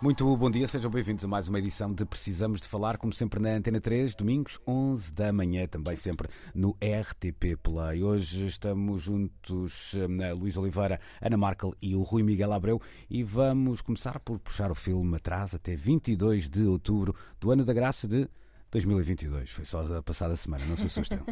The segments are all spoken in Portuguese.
Muito bom dia, sejam bem-vindos a mais uma edição de Precisamos de Falar, como sempre na Antena 3, domingos 11 da manhã, também sempre no RTP Play. Hoje estamos juntos, eh, Luís Oliveira, Ana Markel e o Rui Miguel Abreu, e vamos começar por puxar o filme atrás até 22 de outubro do ano da graça de 2022, foi só da passada semana, não se assustem. uh,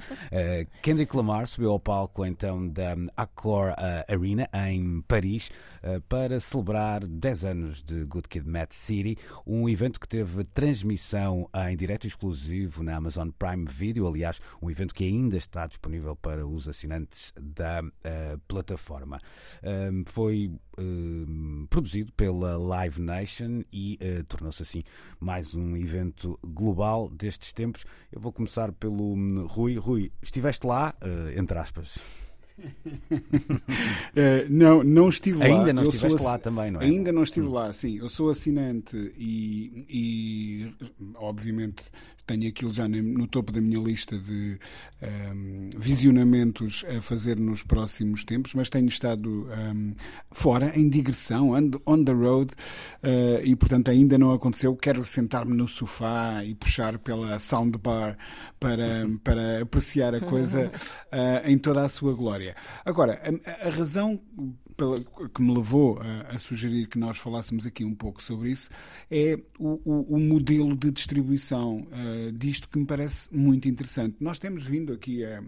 Kendrick Lamar subiu ao palco então da Accor uh, Arena em Paris uh, para celebrar 10 anos de Good Kid Mad City, um evento que teve transmissão em direto exclusivo na Amazon Prime Video, aliás, um evento que ainda está disponível para os assinantes da plataforma. foi produzido pela Live Nation e tornou-se assim mais um evento global de destes tempos. Eu vou começar pelo hum, Rui. Rui, estiveste lá, uh, entre aspas. uh, não, não estive ainda lá. Ainda não eu estiveste lá também, não é? Ainda não estive hum. lá, sim. Eu sou assinante e, e obviamente tenho aquilo já no topo da minha lista de um, visionamentos a fazer nos próximos tempos, mas tenho estado um, fora, em digressão, on the road, uh, e portanto ainda não aconteceu. Quero sentar-me no sofá e puxar pela soundbar para, para apreciar a coisa uh, em toda a sua glória. Agora, a, a razão pela, que me levou a, a, sugerir que nós falássemos aqui um pouco sobre isso é o, o, o modelo de distribuição uh, disto que me parece muito interessante. Nós temos vindo aqui a,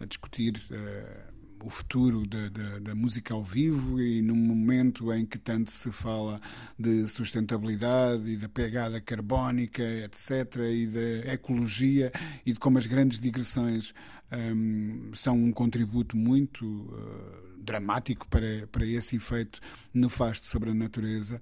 a discutir. Uh, o futuro da, da, música ao vivo e num momento em que tanto se fala de sustentabilidade e da pegada carbónica, etc., e da ecologia e de como as grandes digressões um, são um contributo muito uh, dramático para, para esse efeito nefasto sobre a natureza.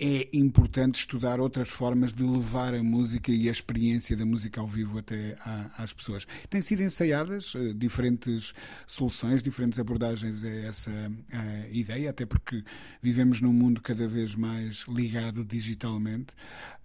É importante estudar outras formas de levar a música e a experiência da música ao vivo até às pessoas. Têm sido ensaiadas uh, diferentes soluções, diferentes abordagens a essa uh, ideia, até porque vivemos num mundo cada vez mais ligado digitalmente.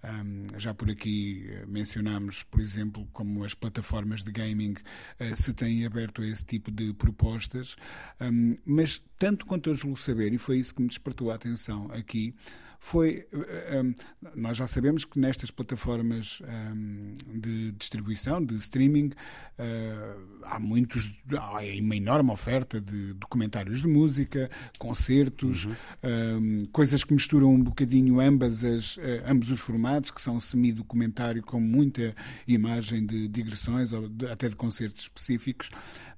Um, já por aqui eh, mencionámos, por exemplo, como as plataformas de gaming uh, se têm aberto a esse tipo de propostas, um, mas tanto quanto eu julgo saber, e foi isso que me despertou a atenção aqui, foi. Eh, um, nós já sabemos que nestas plataformas um, de distribuição, de streaming, uh, há muitos. Há uma enorme oferta de documentários de música, concertos, uhum. um, coisas que misturam um bocadinho ambas as, uh, ambos os formatos, que são semi-documentário com muita imagem de digressões ou de, até de concertos específicos.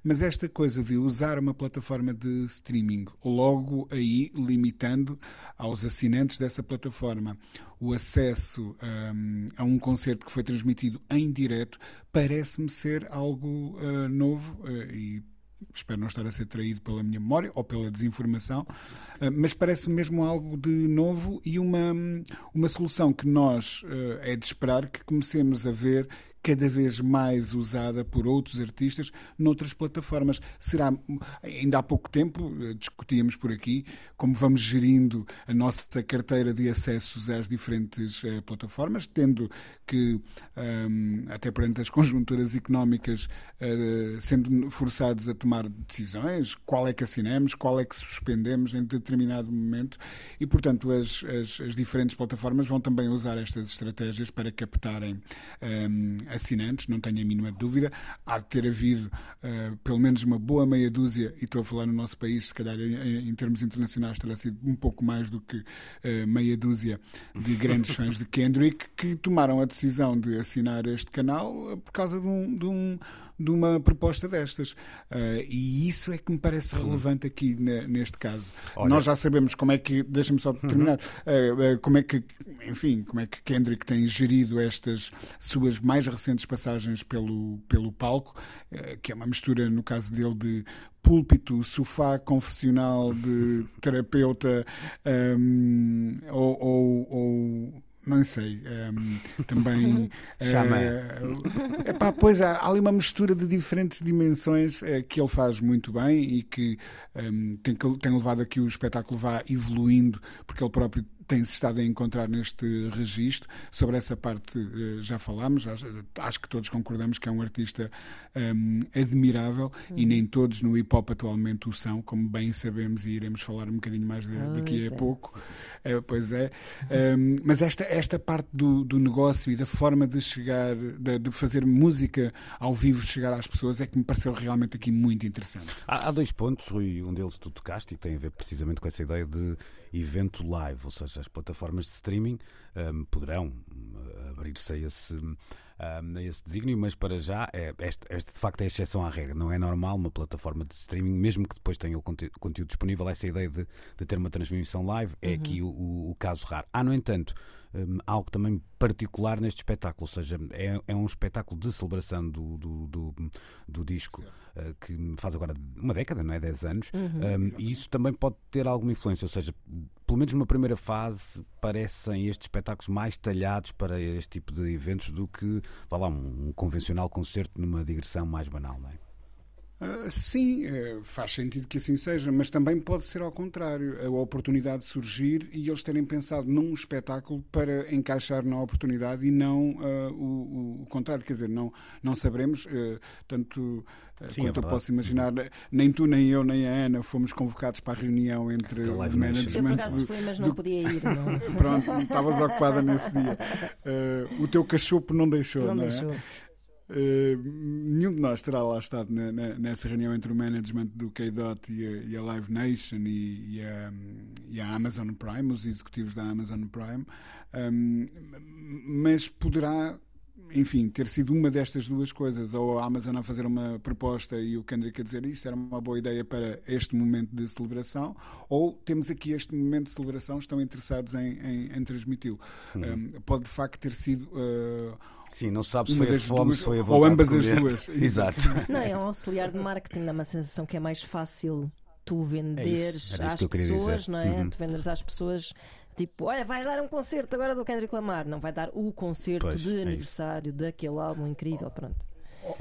Mas esta coisa de usar uma plataforma de streaming, logo aí limitando aos assinantes dessa plataforma o acesso um, a um concerto que foi transmitido em direto, parece-me ser algo uh, novo uh, e espero não estar a ser traído pela minha memória ou pela desinformação, uh, mas parece mesmo algo de novo e uma, uma solução que nós é de esperar que comecemos a ver cada vez mais usada por outros artistas noutras plataformas. Será, ainda há pouco tempo, eh, discutíamos por aqui como vamos gerindo a nossa carteira de acessos às diferentes uh, plataformas, tendo que, um, ehm, até perante as conjunturas económicas, uh, sendo forçados a tomar decisões, qual é que assinamos, qual é que suspendemos em determinado momento, e, portanto, as, as, as diferentes plataformas vão também usar estas estratégias para captarem um, ehm, assinantes, não tenho a mínima dúvida. Há de ter havido uh, pelo menos uma boa meia dúzia, e estou a falar no nosso país, se calhar em, em termos internacionais terá sido um pouco mais do que uh, meia dúzia de grandes fãs de Kendrick que tomaram a decisão de assinar este canal por causa de um, de um de uma proposta destas. Uh, e isso é que me parece Uhum. relevante aqui ne- neste caso. Olha- Nós já sabemos como é que, deixa-me só terminar, uh, uh, como é que, enfim, como é que Kendrick tem gerido estas suas mais recentes passagens pelo, pelo palco, uh, que é uma mistura, no caso dele, de púlpito, sofá confessional de terapeuta um, ou, ou- ou não sei, um, também Xamã. eh, epá, pois há, há ali uma mistura de diferentes dimensões eh, que ele faz muito bem e que um, tem, que- tem levado a que o espetáculo vá evoluindo, porque ele próprio tem-se estado a encontrar neste registro. Sobre essa parte eh, já falámos, acho, que todos concordamos que é um artista um, admirável e nem todos no hip hop atualmente o são, como bem sabemos e iremos falar um bocadinho mais de- daqui Pois a é. pouco. É, pois é. Um, mas esta, esta parte do, do negócio e da forma de chegar, de, de fazer música ao vivo chegar às pessoas é que me pareceu realmente aqui muito interessante. Há, há dois pontos, Rui, um deles tu tocaste e que tem a ver precisamente com essa ideia de evento live, ou seja, as plataformas de streaming hum, poderão hum, abrir-se a esse, hum, a esse desígnio, mas para já é, este, este de facto é a exceção à regra. Não é normal uma plataforma de streaming, mesmo que depois tenha o conte- conteúdo disponível, essa ideia de, de ter uma transmissão live é aqui o, o- o caso raro. Há, no entanto, hum, algo também particular neste espetáculo, ou seja, é, é um espetáculo de celebração do, do, do, do disco uh, que faz agora uma década, não é? 10 anos, Um, e isso também pode ter alguma influência, ou seja, pelo menos numa primeira fase, parecem estes espetáculos mais talhados para este tipo de eventos do que, vá lá, um, um convencional concerto numa digressão mais banal, não é? Ah, sim, eh, faz sentido que assim seja, mas também pode ser ao contrário. A oportunidade surgir e eles terem pensado num espetáculo para encaixar na oportunidade e não ah, o, o contrário. Quer dizer, não, não saberemos, eh, tanto eh, Sim, é quanto eu verdade. posso imaginar, nem tu, nem eu, nem a Ana fomos convocados para a reunião entre o Nation. Eu por management. acaso do- fui, mas não podia ir. Não, Pronto, estavas ocupada nesse dia. O teu cachopo não deixou, não não, é? Uh, nenhum de nós terá lá estado na- na- nessa reunião entre o management do K-Dot e, a- e a Live Nation e, e a, e a Amazon Prime, os executivos da Amazon Prime, Um, mas poderá, enfim, ter sido uma destas duas coisas, ou a Amazon a fazer uma proposta e o Kendrick a dizer isto era uma boa ideia para este momento de celebração, ou temos aqui este momento de celebração, estão interessados em, em- em transmiti-lo. Um, pode de facto ter sido. uh, Sim, não se sabe se Uma foi a fome, duas, se foi a ou vontade ambas de as duas. Exato. Não, é um auxiliar de marketing, dá uma sensação que é mais fácil tu venderes era isso às que pessoas, dizer. não é? Uhum. Tu venderes às pessoas. Tipo, olha, vai dar um concerto agora do Kendrick Lamar. Não vai dar o concerto Pois, de é isso. aniversário daquele álbum incrível. Pronto.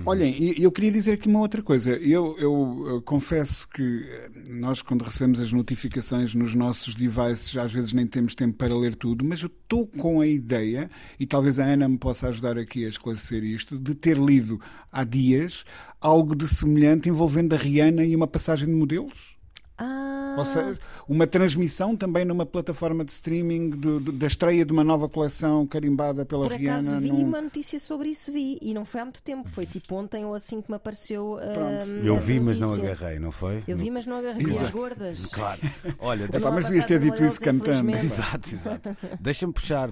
Olhem, eu queria dizer aqui uma outra coisa. Eu, eu, eu confesso que nós, quando recebemos as notificações nos nossos devices, às vezes nem temos tempo para ler tudo, mas eu estou com a ideia, e talvez a Ana me possa ajudar aqui a esclarecer isto, de ter lido há dias algo de semelhante envolvendo a Rihanna e uma passagem de modelos. Ah, Ou seja, uma transmissão também numa plataforma de streaming do- do- da estreia de uma nova coleção carimbada pela por acaso Rihanna. vi num- uma notícia sobre isso, vi. E não foi há muito tempo. Foi tipo ontem ou assim que me apareceu. Pronto. Eu vi, mas não agarrei, não foi? Eu vi, mas não agarrei Exato. as gordas. Claro. Olha, deixa mas devias ter dito isso cantando. Exato, exato. Deixa-me puxar,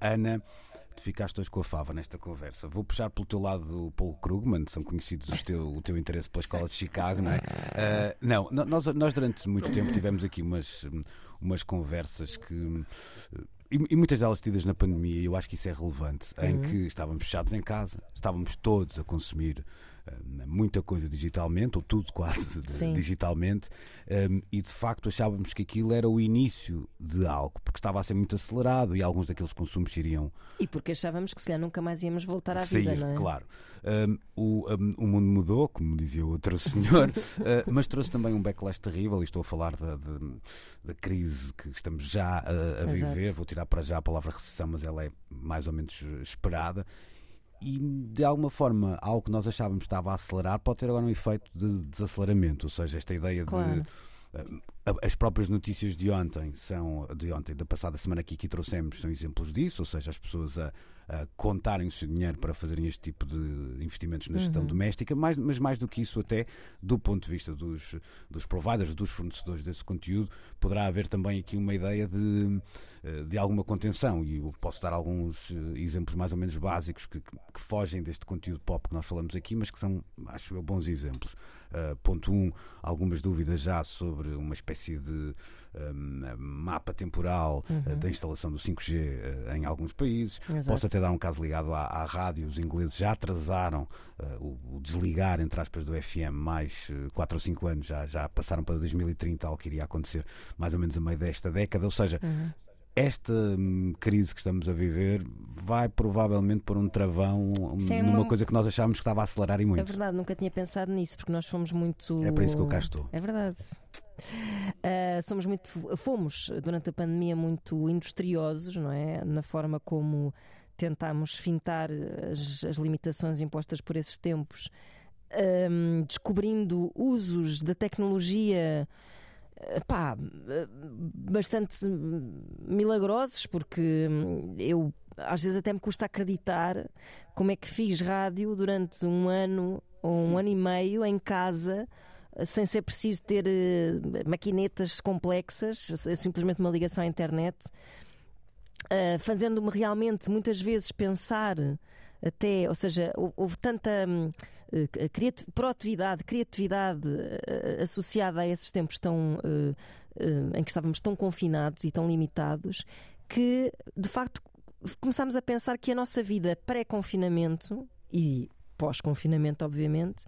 a Ana. Ficaste hoje com a fava nesta conversa. Vou puxar pelo teu lado do Paul Krugman, são conhecidos os teu, o teu interesse pela escola de Chicago, não é? Eh, não, nós, nós durante muito tempo tivemos aqui umas, umas conversas que. E, muitas delas tidas na pandemia, e eu acho que isso é relevante, em que estávamos fechados em casa, estávamos todos a consumir muita coisa digitalmente, ou tudo quase Sim. digitalmente, hum, e de facto achávamos que aquilo era o início de algo, porque estava a ser muito acelerado e alguns daqueles consumos iriam E porque achávamos que se calhar nunca mais íamos voltar à sair, vida, não é? claro. Um, o, um, o mundo mudou, como dizia outro senhor, uh, mas trouxe também um backlash terrível. E estou a falar da, da, da crise que estamos já a, a Exato. viver. Vou tirar para já a palavra recessão, mas ela é mais ou menos esperada. E de alguma forma, algo que nós achávamos que estava a acelerar pode ter agora um efeito de desaceleramento. Ou seja, esta ideia Claro. de. uh, As próprias notícias de ontem são de ontem, da passada semana que aqui trouxemos, são exemplos disso, ou seja, as pessoas a, contarem o seu dinheiro para fazerem este tipo de investimentos na gestão doméstica, mais, mas mais do que isso, até do ponto de vista dos, dos providers, dos fornecedores desse conteúdo, poderá haver também aqui uma ideia de, eh, de alguma contenção. E eu posso dar alguns eh, exemplos mais ou menos básicos que, que fogem deste conteúdo pop que nós falamos aqui, mas que são, acho eu, bons exemplos. Uh, ponto 1, um, algumas dúvidas já sobre uma espécie de um, mapa temporal uh, da instalação do 5G uh, em alguns países. Exato. Posso até dar um caso ligado à, à rádio. Os ingleses já atrasaram o, o, desligar, entre aspas, do FM mais 4 ou 5 anos, já, já passaram para 2030, algo que iria acontecer mais ou menos a meio desta década. Ou seja, esta hum, crise que estamos a viver vai provavelmente por um travão Sim, numa uma- coisa que nós achávamos que estava a acelerar e É muito. verdade, nunca tinha pensado nisso, porque nós fomos muito. É para isso que eu cá estou. É verdade. Ah, somos muito, fomos durante a pandemia muito industriosos, não é? Na forma como tentámos fintar as, as limitações impostas por esses tempos, Ahm, descobrindo usos da tecnologia. Pá, bastante hum, milagrosos, porque hum, eu às vezes até me custa acreditar como é que fiz rádio durante um ano ou um ano e meio em casa sem ser preciso ter eh, maquinetas complexas, simplesmente uma ligação à internet, eh, fazendo-me realmente muitas vezes pensar até, ou seja, hou- houve tanta eh, criati- proatividade, criatividade eh, associada a esses tempos tão eh, eh, em que estávamos tão confinados e tão limitados que de facto começámos a pensar que a nossa vida pré-confinamento e pós-confinamento, obviamente,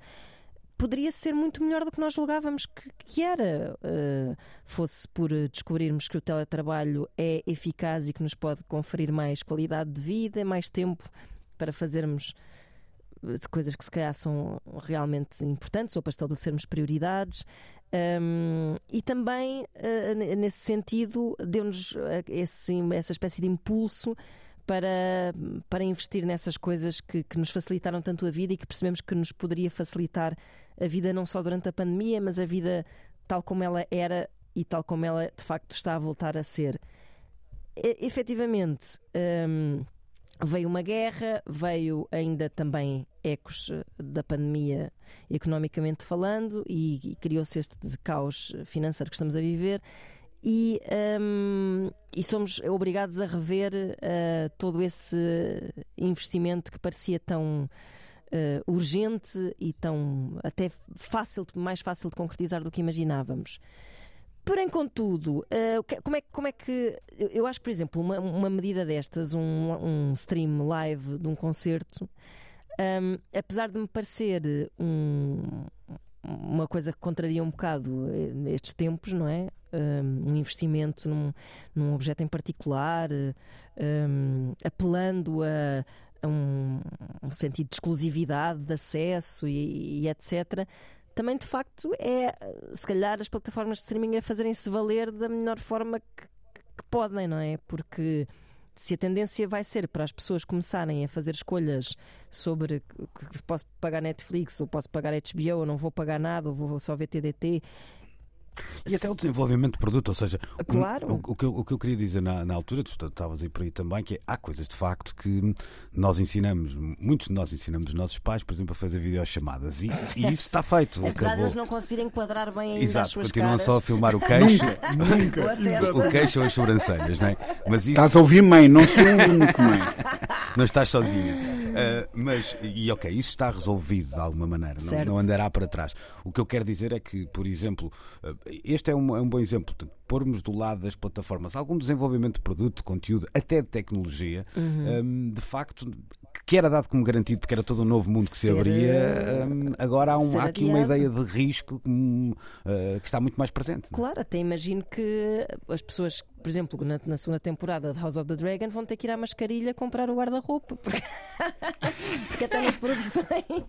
poderia ser muito melhor do que nós julgávamos que, que era. Uh, fosse por descobrirmos que o teletrabalho é eficaz e que nos pode conferir mais qualidade de vida, mais tempo para fazermos uh, coisas que se calhar são realmente importantes ou para estabelecermos prioridades. Um, e também, uh, nesse sentido, deu-nos esse- essa espécie de impulso para, para investir nessas coisas que, que nos facilitaram tanto a vida e que percebemos que nos poderia facilitar a vida não só durante a pandemia, mas a vida tal como ela era e tal como ela de facto está a voltar a ser. E, efetivamente, hum, veio uma guerra, veio ainda também ecos eh, da pandemia economicamente falando e, e criou-se este caos financeiro que estamos a viver e, hum, e somos obrigados a rever eh, todo esse investimento que parecia tão eh, urgente e tão até fácil, mais fácil de concretizar do que imaginávamos. Porém, contudo, que- como, é, como é que. Eu, eu acho que, por exemplo, uma, uma medida destas, um, um stream live de um concerto, hum, apesar de me parecer um, uma coisa que contraria um bocado eh, estes tempos, não é? Um, um investimento num, num objeto em particular, eh, um, apelando a, a um, um sentido de exclusividade, de acesso e, e etc. Também, de facto, é eh, se calhar as plataformas de streaming a fazerem-se valer da melhor forma que, que podem, não é? Porque se a tendência vai ser para as pessoas começarem a fazer escolhas sobre que posso pagar Netflix ou posso pagar HBO ou não vou pagar nada ou vou só ver TDT. E até o desenvolvimento de produto, ou seja, o- Claro. o, o que, eu, o que eu queria dizer na, na altura, tu estavas aí por aí também, que é, há coisas de facto que nós ensinamos, muitos de nós ensinamos os nossos pais, por exemplo, a fazer videochamadas e, e isso está feito. Apesar de acabou. eles não conseguirem enquadrar bem ainda as Exato, suas continuam caras. só a filmar o queixo, Nunca. a testa. o queixo ou as sobrancelhas, não é? Mas isso Estás a ouvir, mãe, não sou o único, mãe. não estás sozinho. Uh, mas, e ok, isso está resolvido de alguma maneira, não, não andará para trás. O que eu quero dizer é que, por exemplo, uh, este é um, é um bom exemplo. Pormos do lado das plataformas algum desenvolvimento de produto, de conteúdo, até de tecnologia, Uhum. um, de facto, que era dado como garantido porque era todo um novo mundo que se Ser, abria, um, agora há, um- há aqui uma ideia de risco um, uh, que está muito mais presente. não é? Claro, até imagino que as pessoas, por exemplo, na, na segunda temporada de House of the Dragon vão ter que ir à mascarilha comprar o guarda-roupa. Porque... porque até nas produções.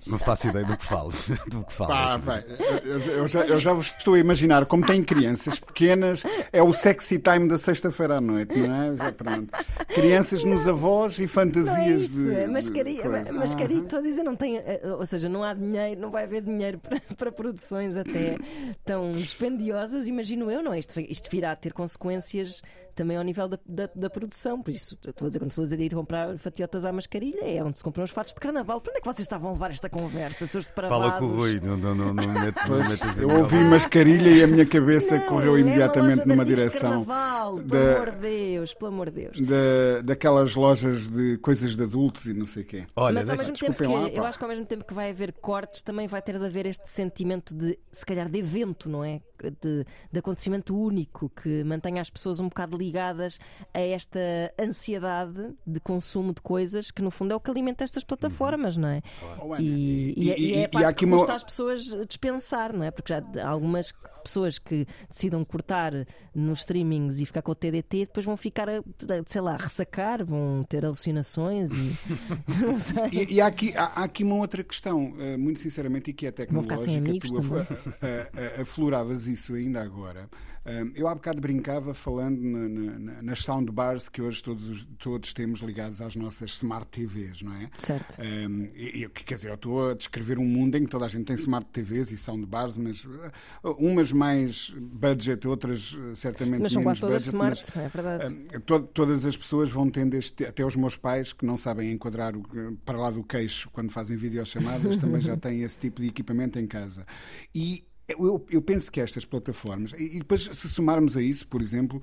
Não faço ideia do que falas. Do que Pá, falas. pá, eu, eu já, eu já vos estou a imaginar, como têm crianças pequenas, é o sexy time da sexta-feira à noite, não é? Já, pronto. Crianças nos avós e Não é fantasias isso, de. é de mascarilha, coisa. mascarilha, estou a dizer, não tem, eh, ou seja, não há dinheiro, não vai haver dinheiro para, para produções até tão dispendiosas, imagino eu, não é? Isto, isto virá a ter consequências também ao nível da, da, da produção. Por isso, estou a dizer, quando estou a dizer ir comprar fatiotas à mascarilha, é onde se compram os fatos de carnaval. Para onde é que vocês estavam a levar esta conversa, seus depravados? Fala com o Rui, não, não, não, não, mete, não Pois, metas eu ouvi mascarilha e a minha cabeça Não, correu é imediatamente de numa artigos de direção Carnaval, pelo da- amor de Deus, pelo amor de Deus. da, daquelas lojas de coisas de adultos e não sei o quê. Olha, Mas ao mesmo tempo que, lá, eu acho que ao mesmo tempo que vai haver cortes, também vai ter de haver este sentimento de, se calhar, de evento, não é? De, de acontecimento único que mantenha as pessoas um bocado ligadas a esta ansiedade de consumo de coisas que, no fundo, é o que alimenta estas plataformas, não é? Oh, E, e- e, é- e e- é e a parte aqui que uma- custa às pessoas dispensar, não é? Porque já há algumas pessoas que decidam cortar nos streamings e ficar com o TDT, depois vão ficar, a, sei lá, a ressacar, vão ter alucinações e. não sei. E, e há, aqui, há, há aqui uma outra questão, eh, muito sinceramente, e que é Vão ficar tecnológica. sem amigos tu af- a- a- a- afloravas isso ainda agora. Um, eu há bocado brincava falando na- na- na- nas soundbars que hoje todos, os- todos temos ligados às nossas smart TVs, não é? Certo. Um, e, quer dizer, eu estou a descrever um mundo em que toda a gente tem smart TVs e soundbars, mas uh, umas mais budget, outras uh, certamente Mas são menos quase todas budget. smart, é verdade. Um, to- todas as pessoas vão tendo este, até os meus pais que não sabem enquadrar o, para lá do queixo quando fazem videochamadas, também já têm esse tipo de equipamento em casa. E eu, eu penso que estas plataformas, e depois se somarmos a isso, por exemplo,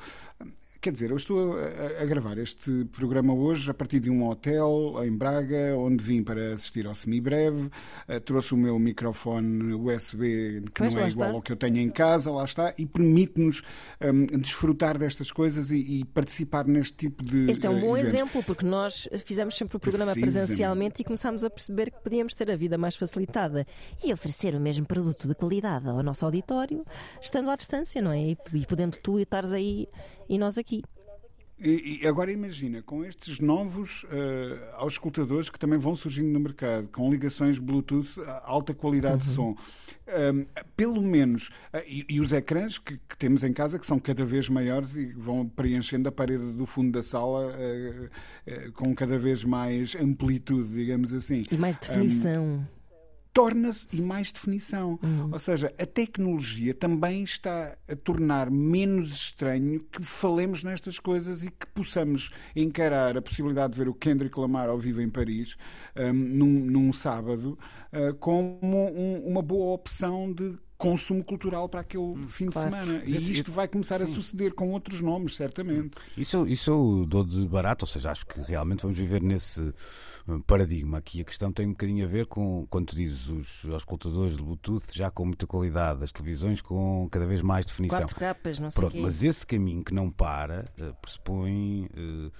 Quer dizer, eu estou a, a gravar este programa hoje a partir de um hotel em Braga, onde vim para assistir ao semibreve. Uh, trouxe o meu microfone USB, que Pois, não é igual está. ao que eu tenho em casa, lá está, e permite-nos um, desfrutar destas coisas e, e participar neste tipo de. Este é um uh, bom eventos. exemplo, porque nós fizemos sempre o programa presencialmente e começámos a perceber que podíamos ter a vida mais facilitada e oferecer o mesmo produto de qualidade ao nosso auditório, estando à distância, não é? E, e podendo tu estares aí e nós aqui. E, e agora imagina, com estes novos uh, auscultadores que também vão surgindo no mercado, com ligações Bluetooth alta qualidade de som, um, pelo menos, uh, e, e os ecrãs que, que temos em casa, que são cada vez maiores e vão preenchendo a parede do fundo da sala uh, com cada vez mais amplitude, digamos assim E mais definição. Torna-se e mais definição. Uhum. Ou seja, a tecnologia também está a tornar menos estranho que falemos nestas coisas e que possamos encarar a possibilidade de ver o Kendrick Lamar ao vivo em Paris um, num, num sábado uh, como um- uma boa opção de consumo cultural para aquele fim de claro. semana. Mas E isto vai começar a suceder com outros nomes, certamente. Isso, isso eu dou de barato, ou seja, acho que realmente vamos viver nesse paradigma. Aqui a questão tem um bocadinho a ver com, quando tu dizes, os auscultadores de Bluetooth já com muita qualidade, as televisões com cada vez mais definição. Quatro capas, não sei Pronto, quê. mas esse caminho que não para uh, pressupõe uh,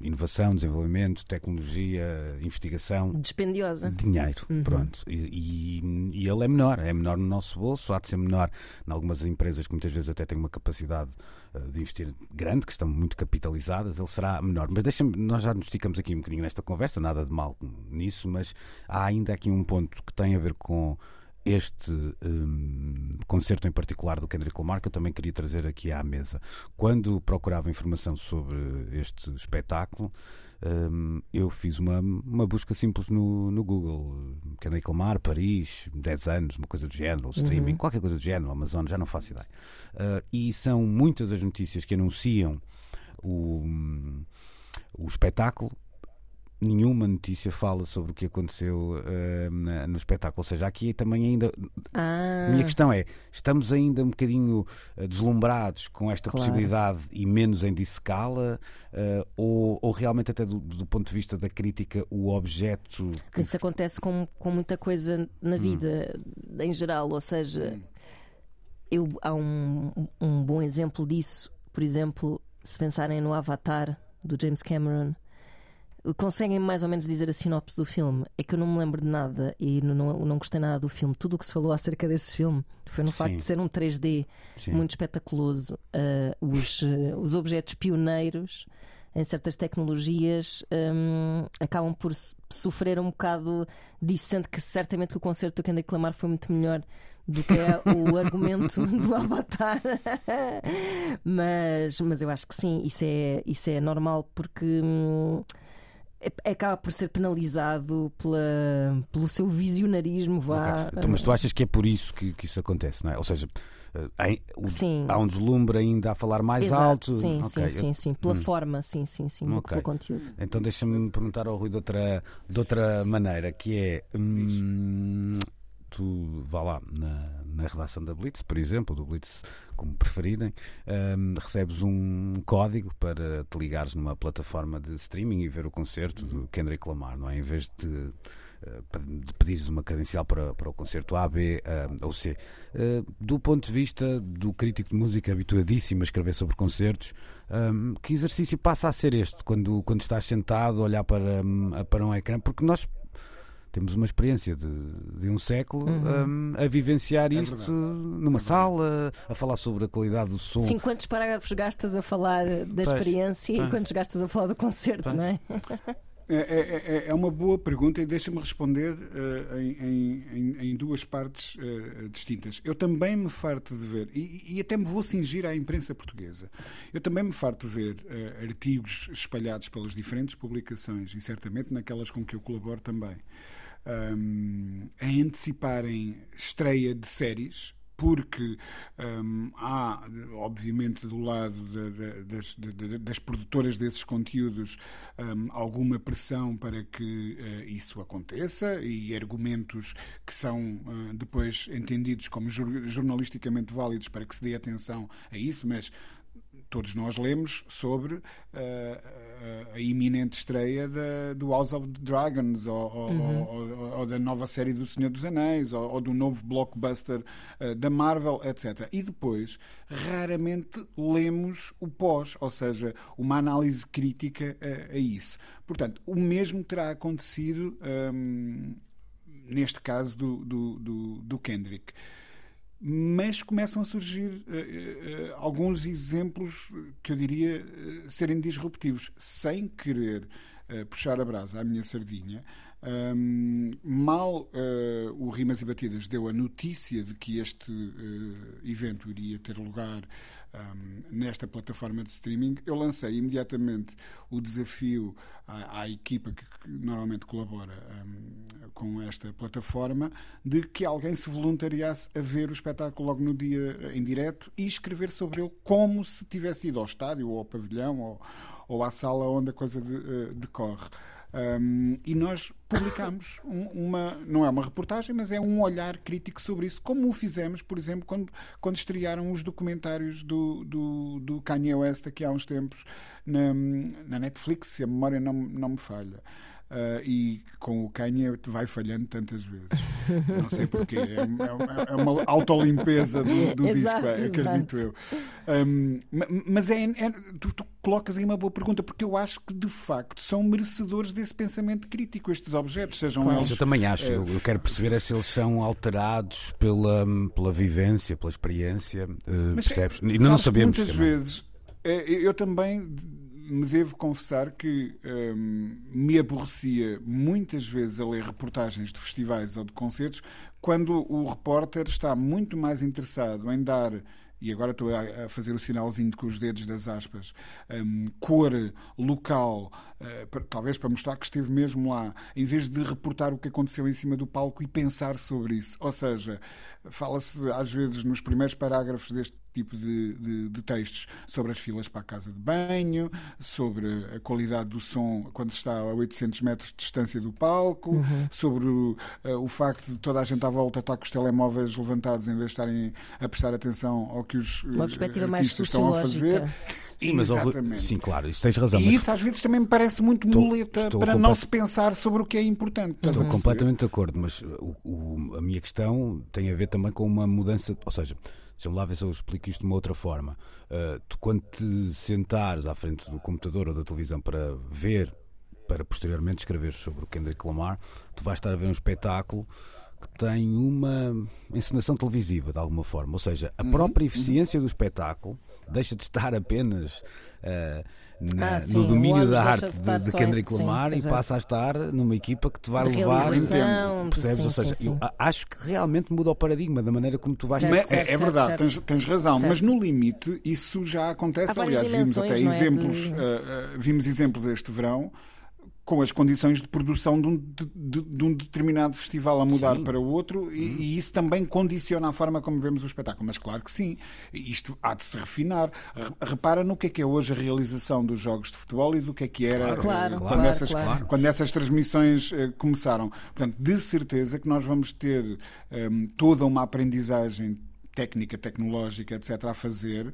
inovação, desenvolvimento, tecnologia, investigação, Dispendiosa. dinheiro, Uhum. pronto. E, e- e ele é menor, é menor no nosso bolso, há de ser menor em algumas empresas que muitas vezes até têm uma capacidade eh, de investir grande, que estão muito capitalizadas, ele será menor. Mas deixa-me, nós já nos esticamos aqui um bocadinho nesta conversa, nada de mal nisso, mas há ainda aqui um ponto que tem a ver com este hum, concerto em particular do Kendrick Lamar que eu também queria trazer aqui à mesa. Quando procurava informação sobre este espetáculo, hum, eu fiz uma, uma busca simples no, no Google. Kendrick Lamar, Paris, 10 anos, uma coisa do género, ou streaming, qualquer coisa do género, Amazon, já não faço ideia. Ah, e são muitas as notícias que anunciam o, o espetáculo nenhuma notícia fala sobre o que aconteceu eh, na- no espetáculo. Ou seja, aqui também ainda. Ah, A minha questão é: estamos ainda um bocadinho eh, deslumbrados com esta Claro. possibilidade e menos em dissecá-la? eh, ou, ou realmente, até do, do ponto de vista da crítica, o objeto. que- isso acontece com, com muita coisa na vida em geral, ou seja, eu, há um, um bom exemplo disso, por exemplo, se pensarem no Avatar do James Cameron. Conseguem mais ou menos dizer a sinopse do filme? É que eu não me lembro de nada e não, não, gostei nada do filme. Tudo o que se falou acerca desse filme foi no facto Sim. de ser um 3D Sim. muito espetaculoso. Ah, os, eh, os objetos pioneiros em certas tecnologias hum, acabam por so- sofrer um bocado disso, sendo que certamente que o concerto do Kendrick Lamar foi muito melhor do que é o argumento do Avatar. mas, mas eu acho que sim, isso é, isso é normal porque. hum, acaba por ser penalizado pela, pelo seu visionarismo. Vá, Ok. Então, mas tu achas que é por isso que, que isso acontece, não é? Ou seja, eh, há, o- há um deslumbre ainda a falar mais Exato, alto. Sim, Ok, sim, sim, sim. Pela Hum. forma, sim, sim, sim, do que Ok. pelo conteúdo. Então deixa-me perguntar ao Rui de outra, de outra maneira, que é hum, tu vá lá na, na redação da Blitz, por exemplo, do Blitz, como preferirem, hum, recebes um código para te ligares numa plataforma de streaming e ver o concerto do Kendrick Lamar, não é? Em vez de eh, de pedires uma credencial para, para o concerto A, B ou C. Eh, do ponto de vista do crítico de música habituadíssimo a escrever sobre concertos, hum, que exercício passa a ser este quando, quando estás sentado a olhar para, hum, para um ecrã? Porque nós temos uma experiência de, de um século hum, a vivenciar isto verdade. numa sala, a falar sobre a qualidade do som. Sim, quantos parágrafos gastas a falar da experiência pois. e quantos gastas a falar do concerto, Pois. não é? É, é- é- é uma boa pergunta e deixa-me responder eh, em, em- em- duas partes eh, distintas. Eu também me farto de ver, e, e até me vou cingir à imprensa portuguesa, eu também me farto de ver eh, artigos espalhados pelas diferentes publicações, e certamente naquelas com que eu colaboro também, ahm, a anteciparem estreia de séries. Porque hum, há, obviamente, do lado da- da- das, da- da- das produtoras desses conteúdos hum, alguma pressão para que eh, isso aconteça e argumentos que são eh, depois entendidos como jornalisticamente válidos para que se dê atenção a isso, mas todos nós lemos sobre eh, a, a iminente estreia da- do House of the Dragons ou, ou- ou- ou da nova série do Senhor dos Anéis ou, do novo blockbuster eh, da Marvel, etc. E depois, raramente lemos o pós, ou seja, uma análise crítica eh, a isso. Portanto, o mesmo terá acontecido hum, neste caso do, do, do, do Kendrick mas começam a surgir eh, eh, alguns exemplos que eu diria eh, serem disruptivos, sem querer puxar a brasa à minha sardinha. Ahm, mal o Rimas e Batidas deu a notícia de que este evento iria ter lugar ahm, nesta plataforma de streaming, eu lancei imediatamente o desafio à, à equipa que, que normalmente colabora ahm, com esta plataforma de que alguém se voluntariasse a ver o espetáculo logo no dia em direto e escrever sobre ele como se tivesse ido ao estádio ou ao pavilhão ou, ou à sala onde a coisa de- eh, decorre. Um, e nós publicamos um- uma, não é uma reportagem, mas é um olhar crítico sobre isso, como o fizemos, por exemplo, quando, quando estrearam os documentários do, do, do Kanye West aqui há uns tempos na, na Netflix, se a memória não, não me falha. Uh, e com o Kanye vai falhando tantas vezes. Não sei porquê. É, é- é uma autolimpeza do, do disco, Exato, acredito exato. eu. Um, ma- mas é, é- tu, tu colocas aí uma boa pergunta, porque eu acho que de facto são merecedores desse pensamento crítico, estes objetos, sejam Mas eles. eu também acho, eh, eu, eu quero perceber é se eles são alterados pela, pela vivência, pela experiência, Mas, percebes? E sabes não sabemos. Muitas também. vezes, eh, eu também me devo confessar que hum, me aborrecia muitas vezes a ler reportagens de festivais ou de concertos quando o repórter está muito mais interessado em dar. E agora estou a fazer o sinalzinho com os dedos das aspas, hum, cor local, eh, para- talvez para mostrar que esteve mesmo lá, em vez de reportar o que aconteceu em cima do palco e pensar sobre isso. Ou seja, fala-se às vezes nos primeiros parágrafos deste tipo de, de- de textos sobre as filas para a casa de banho, sobre a qualidade do som quando se está a 800 metros de distância do palco, sobre o, eh, o facto de toda a gente à volta estar com os telemóveis levantados em vez de estarem a prestar atenção ao que os Uma eh, artistas estão a fazer. Sim, mas, Exatamente. sim, claro, isso tens razão. E mas isso às vezes também me parece muito Estou- muleta estou para não se pensar sobre o que é importante. Estou completamente de acordo, mas o- o- a minha questão tem a ver também com uma mudança, ou seja, deixa-me lá ver se eu explico isto de uma outra forma. Uh, tu, quando te sentares à frente do computador ou da televisão para ver, para posteriormente escrever sobre o Kendrick Lamar, tu vais estar a ver um espetáculo que tem uma encenação televisiva, de alguma forma. Ou seja, a própria eficiência do espetáculo deixa de estar apenas uh, na- Ah, sim, no domínio da arte de de, de Kendrick sim, Lamar e exato. passa a estar numa equipa que te vai De levar. Percebes? sim, Ou seja, sim, eu sim. acho que realmente muda o paradigma da maneira como tu vais. Certo, é- certo, é, verdade, certo. Tens, tens razão, Certo. mas no limite isso já acontece. Aliás, vimos até é, exemplos, de- ah, ah, vimos exemplos este verão com as condições de produção de um, de, de, um determinado festival a mudar sim. para o outro e, uhum. e, isso também condiciona a forma como vemos o espetáculo. Mas claro que sim, isto há de se refinar. Repara no que é que é hoje a realização dos jogos de futebol e do que é que era claro, quando, claro, essas, claro. quando essas transmissões uh, começaram. Portanto, de certeza que nós vamos ter um, ehm, toda uma aprendizagem técnica, tecnológica, etc., a fazer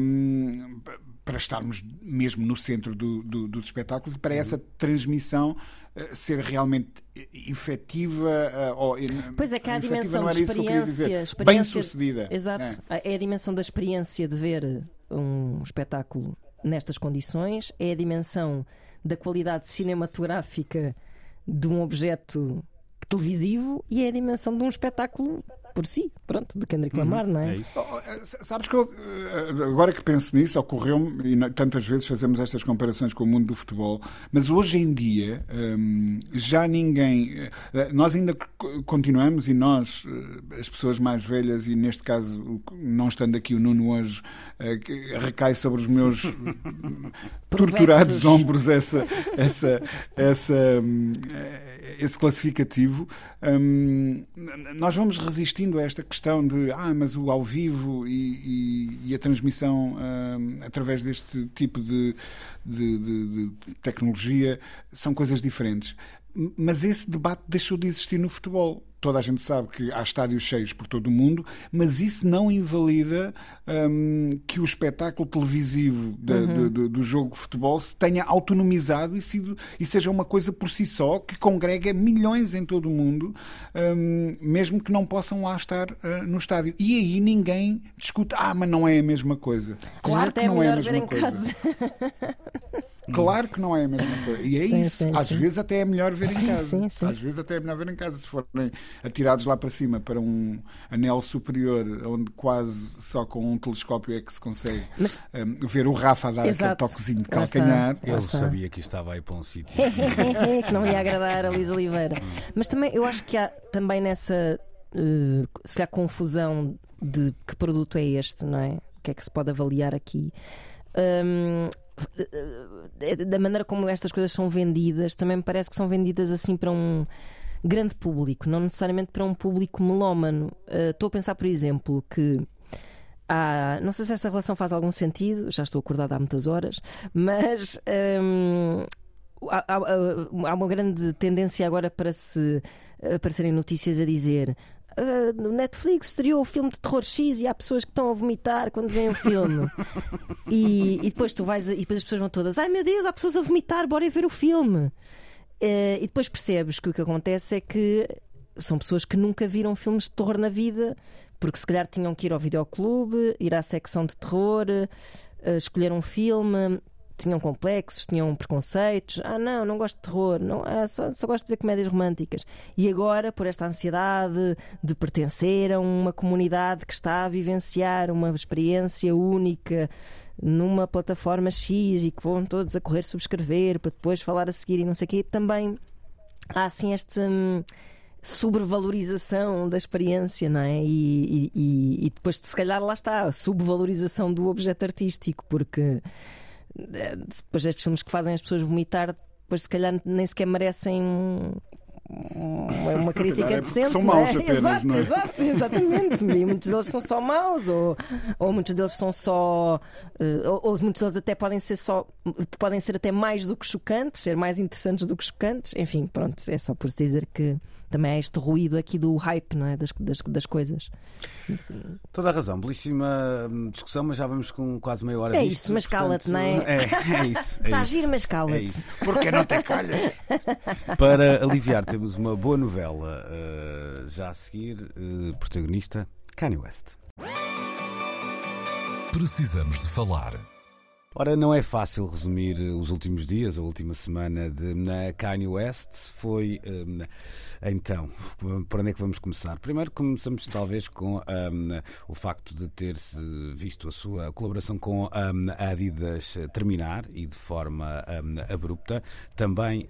um, para estarmos mesmo no centro do, do, dos espetáculos e para essa transmissão uh, ser realmente efetiva uh, ou pois é que há a dimensão de experiência, experiência bem sucedida exato é. é a dimensão da experiência de ver um espetáculo nestas condições é a dimensão da qualidade cinematográfica de um objeto televisivo e é a dimensão de um espetáculo por si, pronto, de Kendrick. Lamar, uhum, não é? é isso. Oh, eh, sabes que eu, eh, agora que penso nisso, ocorreu-me, e tantas vezes fazemos estas comparações com o mundo do futebol, mas hoje em dia hum, já ninguém. Eh, nós ainda continuamos, e nós, as pessoas mais velhas, e neste caso, não estando aqui o Nuno hoje, recai sobre os meus torturados ombros essa, essa, essa, hum, esse classificativo. Hum, nós vamos resistindo a esta questão de ah, mas o ao vivo e, e, e a transmissão hum, através deste tipo de, de, de, de tecnologia são coisas diferentes. Mas esse debate deixou de existir no futebol toda a gente sabe que há estádios cheios por todo o mundo, mas isso não invalida hum, que o espetáculo televisivo de, uhum. de, do jogo de futebol se tenha autonomizado e, sido, e seja uma coisa por si só que congrega milhões em todo o mundo, hum, mesmo que não possam lá estar uh, no estádio. E aí ninguém discute, ah, mas não é a mesma coisa. Claro que não é a mesma coisa. Claro que não é a mesma coisa. E é sim, isso. Sim, Às sim. vezes até é melhor ver em casa. Às vezes até é melhor ver em casa. Se forem atirados lá para cima para um anel superior, onde quase só com um telescópio é que se consegue Mas... um, ver o Rafa a dar Exato. aquele toquezinho de calcanhar. Eu sabia que estava aí para um sítio. que não ia agradar a Luís Oliveira. Mas também eu acho que há também nessa uh, se calhar confusão de que produto é este, não é? O que é que se pode avaliar aqui? Um, da maneira como estas coisas são vendidas, também me parece que são vendidas assim para um grande público, não necessariamente para um público melómano. Uh, estou a pensar, por exemplo, que há, não sei se esta relação faz algum sentido, já estou acordada há muitas horas, mas um, há, há, há, uma grande tendência agora para se aparecerem notícias a dizer Uh, no Netflix estreou o filme de terror X e há pessoas que estão a vomitar quando veem o filme. e, e, depois tu vais e depois as pessoas vão todas, ai meu Deus, há pessoas a vomitar, bora ver o filme. Uh, e depois percebes que o que acontece é que são pessoas que nunca viram filmes de terror na vida, porque se calhar tinham que ir ao videoclube, ir à secção de terror, uh, escolher um filme tinham complexos, tinham preconceitos. Ah, não, não gosto de terror, não, ah, só, só gosto de ver comédias românticas. E agora, por esta ansiedade de pertencer a uma comunidade que está a vivenciar uma experiência única numa plataforma X e que vão todos a correr subscrever para depois falar a seguir e não sei o quê, também há assim este. Hum, sobrevalorização da experiência, não é? E, e, e depois, se calhar, lá está a subvalorização do objeto artístico, porque depois estes filmes que fazem as pessoas vomitar, depois se calhar nem sequer merecem uma crítica é decente. São maus é? apenas, exato, não é? exato, exatamente. E muitos deles são só maus, ou, ou muitos deles são só. Uh, ou, ou, muitos deles até podem ser só. podem ser até mais do que chocantes, ser mais interessantes do que chocantes. Enfim, pronto, é só por se dizer que também há este ruído aqui do hype não é? das, das, das coisas. Toda a razão, belíssima hum, discussão, mas já vamos com quase meia hora É isso, mas cala-te, não é? É, é isso. É Está a giro, mas cala-te. É Porque não te calhas? Para aliviar, temos uma boa novela uh, já a seguir, uh, protagonista Kanye West. Precisamos de falar. Ora, não é fácil resumir os últimos dias, a última semana de Kanye West. Foi. Um, então, por onde é que vamos começar? Primeiro começamos talvez com um, o facto de ter-se visto a sua colaboração com um, a Adidas terminar e de forma um, abrupta. Também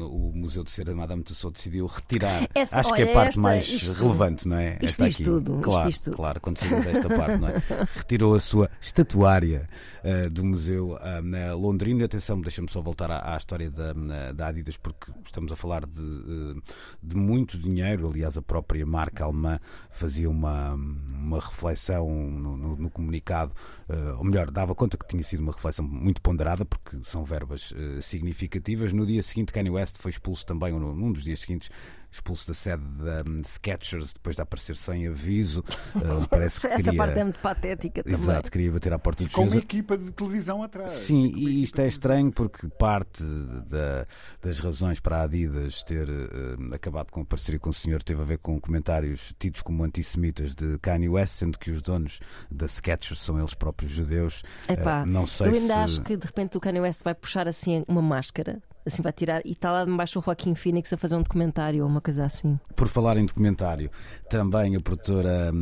o Museu de Cera de Madame Tussauds decidiu retirar. Essa, acho olha, que é a parte esta, mais isto, relevante, não é? Isto esta diz aqui. tudo. Claro, isto diz tudo. claro, quando chegamos a esta parte, não é? Retirou a sua estatuária uh, do museu uh, na Londrina. Atenção, deixa-me só voltar à, à história da, da, Adidas, porque estamos a falar de, uh, de, muito dinheiro. Aliás, a própria marca alemã fazia uma, uma reflexão no, no, no comunicado, uh, ou melhor, dava conta que tinha sido uma reflexão muito ponderada, porque são verbas significativas. No dia seguinte, Kanye West foi expulso também, ou num dos dias seguintes, expulso da sede da um, Skechers depois de aparecer sem aviso. Uh, parece que Essa queria... parte é muito patética também. Exato, queria bater à porta do Com uma equipa de televisão atrás. Sim, e isto é estranho porque parte da, das razões para a Adidas ter uh, acabado com a parceria com o senhor teve a ver com comentários tidos como antissemitas de Kanye West, sendo que os donos da Skechers são eles próprios judeus. Epá, uh, não sei eu ainda se... acho que de repente o Kanye West vai puxar assim uma máscara assim vai tirar e está lá debaixo o Joaquim Phoenix a fazer um documentário ou uma coisa assim. Por falar em documentário, também a produtora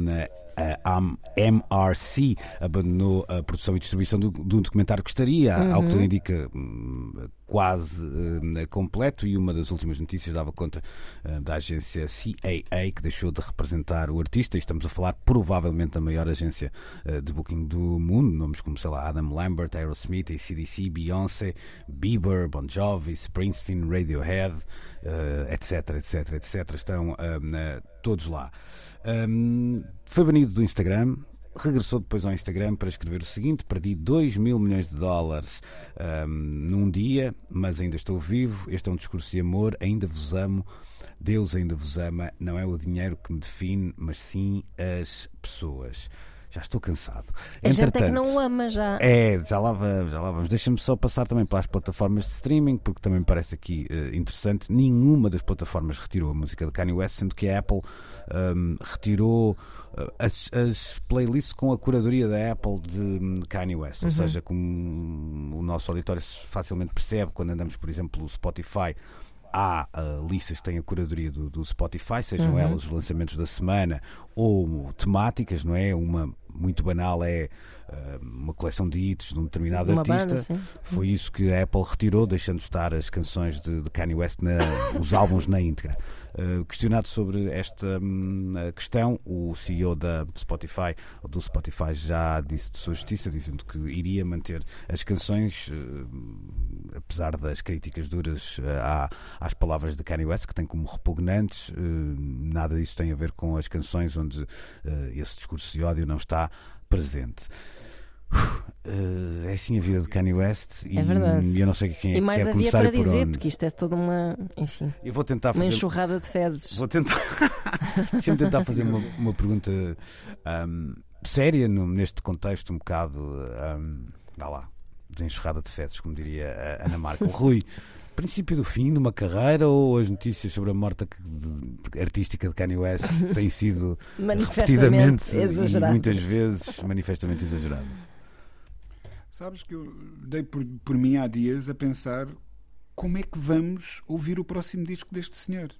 a MRC abandonou a produção e distribuição de um documentário que estaria, uhum. ao que tudo indica, hum, quase uh, completo. E uma das últimas notícias dava conta uh, da agência CAA, que deixou de representar o artista. E estamos a falar provavelmente da maior agência uh, de booking do mundo. Nomes como, sei lá, Adam Lambert, Aerosmith, ACDC, Beyoncé, Bieber, Bon Jovi, Springsteen, Radiohead, etc, etc, etc. Estão todos lá. Um, foi banido do Instagram, regressou depois ao Instagram para escrever o seguinte: Perdi 2 mil milhões de dólares um, num dia, mas ainda estou vivo. Este é um discurso de amor. Ainda vos amo. Deus ainda vos ama. Não é o dinheiro que me define, mas sim as pessoas. Já estou cansado. A gente é que não o ama já. É, já lá vamos, já lá vamos. Deixa-me só passar também para as plataformas de streaming, porque também me parece aqui uh, interessante. Nenhuma das plataformas retirou a música de Kanye West, sendo que a Apple um, retirou uh, as, as, playlists com a curadoria da Apple de um, Kanye West, uhum. ou seja, como o nosso auditório facilmente percebe quando andamos, por exemplo, no Spotify. Há uh, listas que têm a curadoria do, do Spotify, sejam uhum. elas os lançamentos da semana ou temáticas, não é? Uma muito banal é uh, uma coleção de hits de um determinado uma artista. Banda, Foi isso que a Apple retirou, deixando estar as canções de, de Kanye West, na, os álbuns na íntegra. Uh, questionado sobre esta um, questão, o CEO da Spotify, do Spotify, já disse de sua justiça, dizendo que iria manter as canções, uh, apesar das críticas duras à, às palavras de Kanye West, que tem como repugnantes. nada disso tem a ver com as canções onde esse discurso de ódio não está presente. Uh, é assim a vida de Kanye West e, é e eu não sei quem é e mais que quer havia começar para dizer, onde. porque isto é toda uma, enfim, eu vou tentar uma fazer... enxurrada de fezes. Vou tentar. Deixa-me tentar fazer uma, uma pergunta um, séria no, neste contexto, um bocado. Um, vá lá, de enxurrada de fezes, como diria a Ana Marco. Rui, princípio do fim de uma carreira ou as notícias sobre a morte artística de Kanye West têm sido repetidamente e muitas vezes manifestamente exageradas? Sabes que eu dei por, por mim há dias a pensar como é que vamos ouvir o próximo disco deste senhor.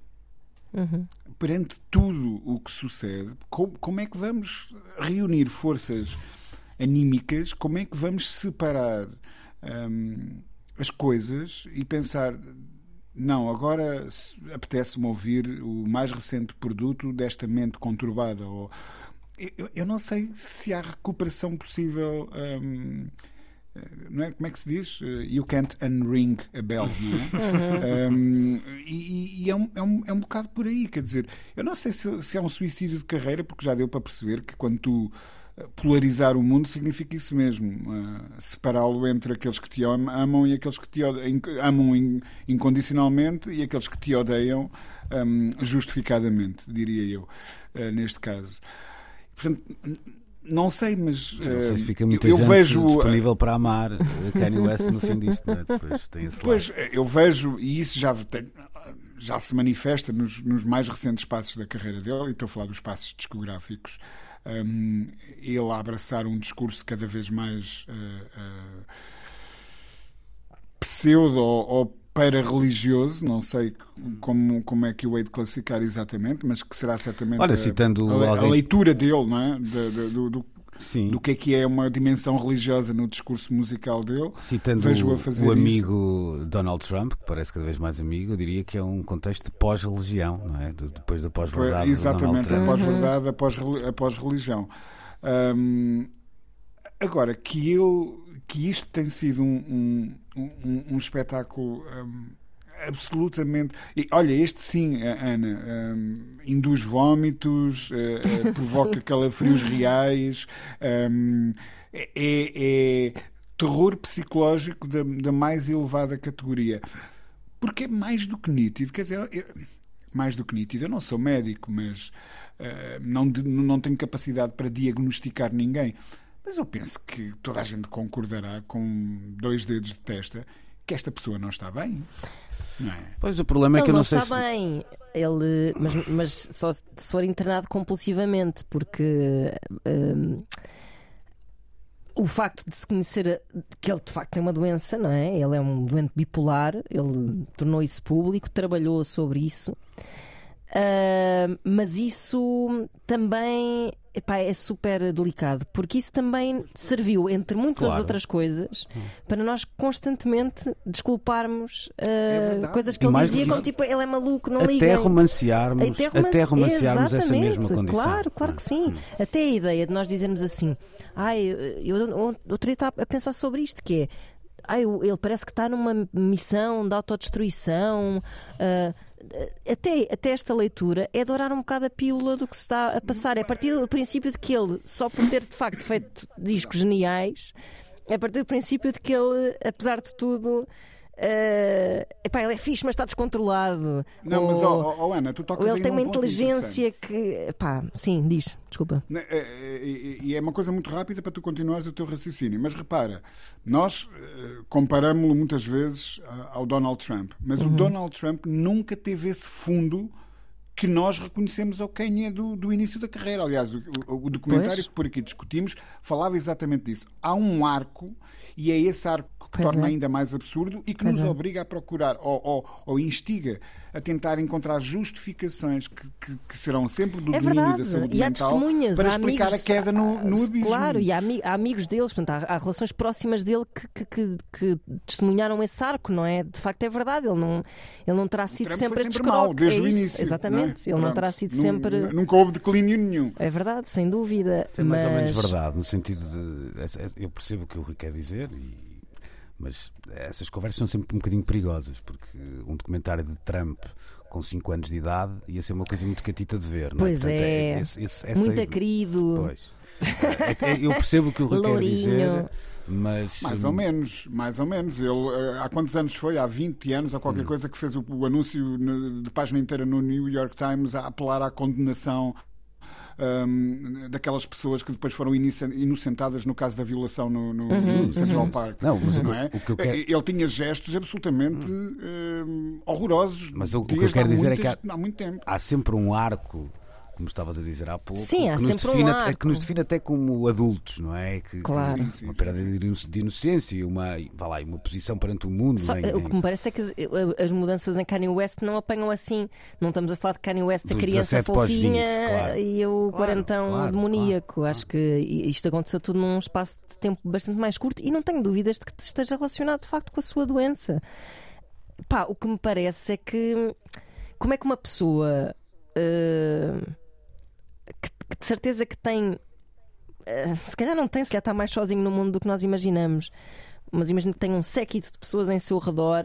Uhum. Perante tudo o que sucede, como, como é que vamos reunir forças anímicas? Como é que vamos separar hum, as coisas e pensar não, agora apetece-me ouvir o mais recente produto desta mente conturbada. Ou, eu, eu não sei se há recuperação possível. Hum, não é? Como é que se diz? You can't unring a bell, é? um, e, e é, um, é, um, é um bocado por aí, quer dizer, eu não sei se, se é um suicídio de carreira, porque já deu para perceber que quando tu polarizar o mundo significa isso mesmo, uh, separá-lo entre aqueles que te amam e aqueles que te amam incondicionalmente e aqueles que te odeiam um, justificadamente, diria eu, uh, neste caso. Portanto, não sei, mas. Não sei se fica muita eu, eu vejo disponível para amar Kanye West no fim disto, não é? Depois tem esse Pois, eu vejo, e isso já tem, já se manifesta nos, nos mais recentes passos da carreira dele, e estou a falar dos passos discográficos um, ele a abraçar um discurso cada vez mais uh, uh, pseudo ou para-religioso, não sei como, como é que o hei de classificar exatamente, mas que será certamente Olha, citando a, a, a leitura dele, não é? De, de, do, do, Sim. do que é que é uma dimensão religiosa no discurso musical dele. Citando Vejo o, o amigo isso. Donald Trump, que parece cada vez mais amigo, eu diria que é um contexto pós-religião, não é? Depois da pós-verdade. Exatamente, a pós-verdade, a pós-religião. Hum, Agora, que ele que isto tem sido um, um, um, um espetáculo um, absolutamente. E, olha, este sim, Ana, um, induz vómitos, uh, uh, provoca calafrios reais, um, é, é, terror psicológico da, da, mais elevada categoria. Porque é mais do que nítido, quer dizer, é, mais do que nítido. Eu não sou médico, mas uh, não, não tenho capacidade para diagnosticar ninguém. Mas eu penso que toda a gente concordará com dois dedos de testa que esta pessoa não está bem. Não é? Pois o problema é que eu não, não sei está se. bem. Ele, mas, mas só se for internado compulsivamente, porque hum, o facto de se conhecer que ele de facto tem uma doença, não é? Ele é um doente bipolar, ele tornou isso público, trabalhou sobre isso. Uh, mas isso também epá, é super delicado, porque isso também serviu, entre muitas Claro. outras coisas, para nós constantemente desculparmos uh, verdade. coisas que E ele dizia, que como tipo, ele é maluco, não Até liga. romancearmos, até romancearmos essa Exatamente, mesma condição. Claro, claro que sim. Até a ideia de nós dizermos assim, ai, eu, eu outro dia estava a pensar sobre isto, que é ai, ele parece que está numa missão de autodestruição. ah, até, até esta leitura é dourar um bocado a pílula do que se está a passar. É a partir do princípio de que ele, só por ter de facto feito discos geniais, é a partir do princípio de que ele, apesar de tudo, ah, epá, ele é fixe, mas está descontrolado. Não, Ou- mas, ó, ó, Ana, tu ou tocas ele tem uma inteligência que. Pá, sim, diz, desculpa. Né, é, é, E e é uma coisa muito rápida para tu continuares o teu raciocínio. Mas repara, nós eh, comparámos-lo muitas vezes ao Donald Trump. Mas Uhum. o Donald Trump nunca teve esse fundo que nós reconhecemos ao Kanye do, do início da carreira. Aliás, o, o- o documentário Pois. que por aqui discutimos falava exatamente disso. Há um arco, e é esse arco que Pois torna é. ainda mais absurdo e que Pois nos é. obriga a procurar ou, ou, ou instiga a tentar encontrar justificações que, que- que serão sempre do É domínio verdade. da saúde E há mental testemunhas, para há explicar amigos, a queda no, no abismo. Claro, e há, há amigos deles, portanto, há, há relações próximas dele que, que- que- que testemunharam esse arco, não é? De facto é verdade, ele não, ele não terá sido sempre, a sempre mau, desde é o isso, início. Exatamente, não é? ele não terá sido sempre. nu- Nunca houve declínio nenhum. É verdade, sem dúvida. Isso é mais mas... ou menos verdade, no sentido de. essa- Eu percebo o que o Rui quer dizer, e- mas essas conversas são sempre um bocadinho perigosas, porque um documentário de Trump com 5 anos de idade ia ser uma coisa muito catita de ver, não Pois Portanto, é, esse- esse- essa- Muito querido. Pois. É- é- eu percebo o que o Rui quer dizer, mas. Mais ou menos, mais ou menos. Ele, eh, há quantos anos foi? Há 20 anos ou Hum. qualquer coisa que fez o, o anúncio de página inteira no New York Times a apelar à condenação hum, daquelas pessoas que depois foram inocentadas no caso da violação no, no- Uhum, no Central Park. Não, mas o que- é? o que eu quero- Ele tinha gestos absolutamente hum, horrorosos. Mas o- o que eu quero dizer é muitas- que há muito tempo. há sempre um arco, como estavas a dizer há pouco, Sim, há que, nos um define, arco. que nos define até como adultos, não é? Que, que- Claro. Sim, uma perda de ino- de inocência e uma, vá lá, uma posição perante o mundo. Só- em- o em- que me parece é que as, as mudanças em Kanye West não apanham assim. Não estamos a falar de Kanye West, a criança 17 pós 20, fofinha claro. e o Claro, quarentão claro, demoníaco. Acho que isto aconteceu tudo num espaço de tempo bastante mais curto e não tenho dúvidas de que esteja relacionado de facto com a sua doença. Pá, o que me parece é que como é que uma pessoa eh, que, de certeza que tem eh, se calhar não tem, se calhar está mais sozinho no mundo do que nós imaginamos. Mas imagino que tem um séquito de pessoas em seu redor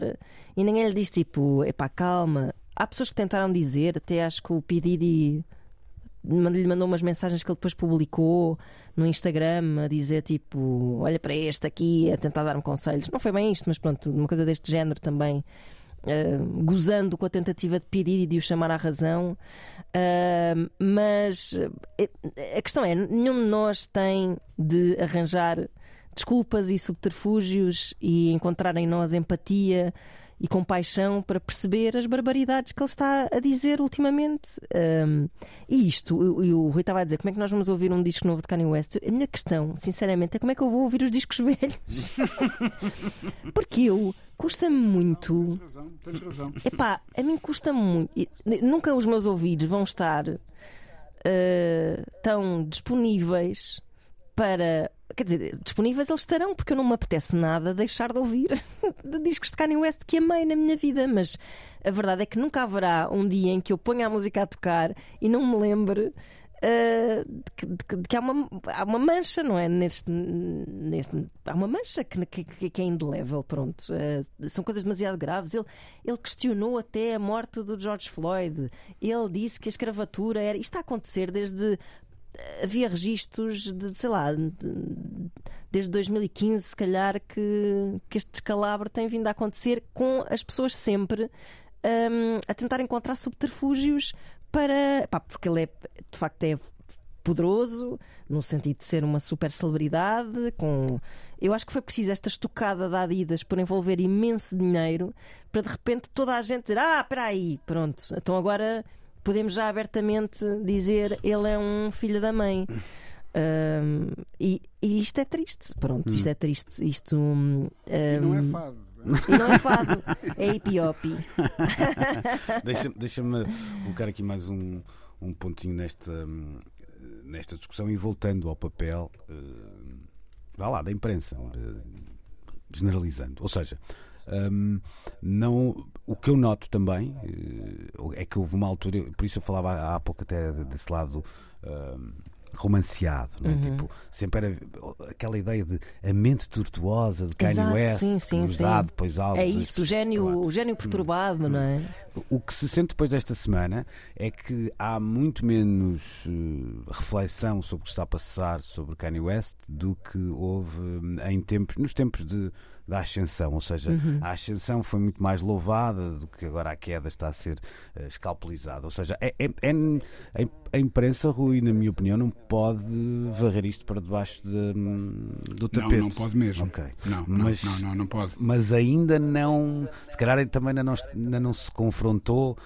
e ninguém lhe diz tipo, epá, calma. Há pessoas que tentaram dizer, até acho que o P. Diddy mand- lhe mandou umas mensagens que ele depois publicou no Instagram a dizer tipo, olha para este aqui, a tentar dar-me conselhos. Não foi bem isto, mas pronto, uma coisa deste género também. Eh, gozando com a tentativa de P. Diddy de o chamar à razão. Ah, mas eh, a questão é: nenhum de nós tem de arranjar desculpas e subterfúgios e encontrar em nós empatia e compaixão para perceber as barbaridades que ele está a dizer ultimamente. Um, e isto, o- e o Rui estava a dizer, como é que nós vamos ouvir um disco novo de Kanye West? A minha questão, sinceramente, é como é que eu vou ouvir os discos velhos? Porque eu custa-me muito. Tens razão, tens razão. Epá, a mim custa muito. Nunca os meus ouvidos vão estar eh, tão disponíveis para. Quer dizer, disponíveis eles estarão, porque eu não me apetece nada deixar de ouvir de discos de Kanye West que amei na minha vida. Mas a verdade é que nunca haverá um dia em que eu ponha a música a tocar e não me lembre uh, que, que, que, há, uma, há uma mancha, não é? Neste, neste, há uma mancha que, que, que é indelével, pronto. Uh, são coisas demasiado graves. Ele, ele questionou até a morte do George Floyd. Ele disse que a escravatura era. Isto está a acontecer desde havia registros de, sei lá, desde 2015, se calhar, que, que este descalabro tem vindo a acontecer com as pessoas sempre um, a tentar encontrar subterfúgios para. Pá, porque ele é, de facto, é poderoso, no sentido de ser uma super celebridade, com. Eu acho que foi preciso esta estocada da Adidas por envolver imenso dinheiro para de repente toda a gente dizer: Ah, espera aí, pronto, então agora podemos já abertamente dizer ele é um filho da mãe. Um, e, e, isto é triste, pronto, isto é triste. Isto um, e não é fado. E não é fado, é hipiopi. Deixa-me deixa colocar aqui mais um, um pontinho nesta, nesta discussão e voltando ao papel, uh, vá lá, da imprensa, uh, generalizando. Ou seja, um, não, o que eu noto também uh, é que houve uma altura, por isso eu falava há pouco até desse lado. Uh, romanceado, não é? Uhum. Tipo, sempre era aquela ideia de a mente tortuosa de Kanye Exato, West, sim, sim, usado depois algo. É isso, o gênio, claro. o gênio perturbado, hum. não é? O que se sente depois desta semana é que há muito menos uh, reflexão sobre o que está a passar sobre Kanye West do que houve hum, em tempos, nos tempos de da ascensão, ou seja, uhum. a ascensão foi muito mais louvada do que agora a queda está a ser uh, escalpelizada. Ou seja, é, é, é, a imprensa, Rui, na minha opinião, não pode varrer isto para debaixo de, do tapete. Não, não pode mesmo. Okay. Não, mas, não, não, não, pode. Mas ainda não, se calhar também ainda não, ainda não se confrontou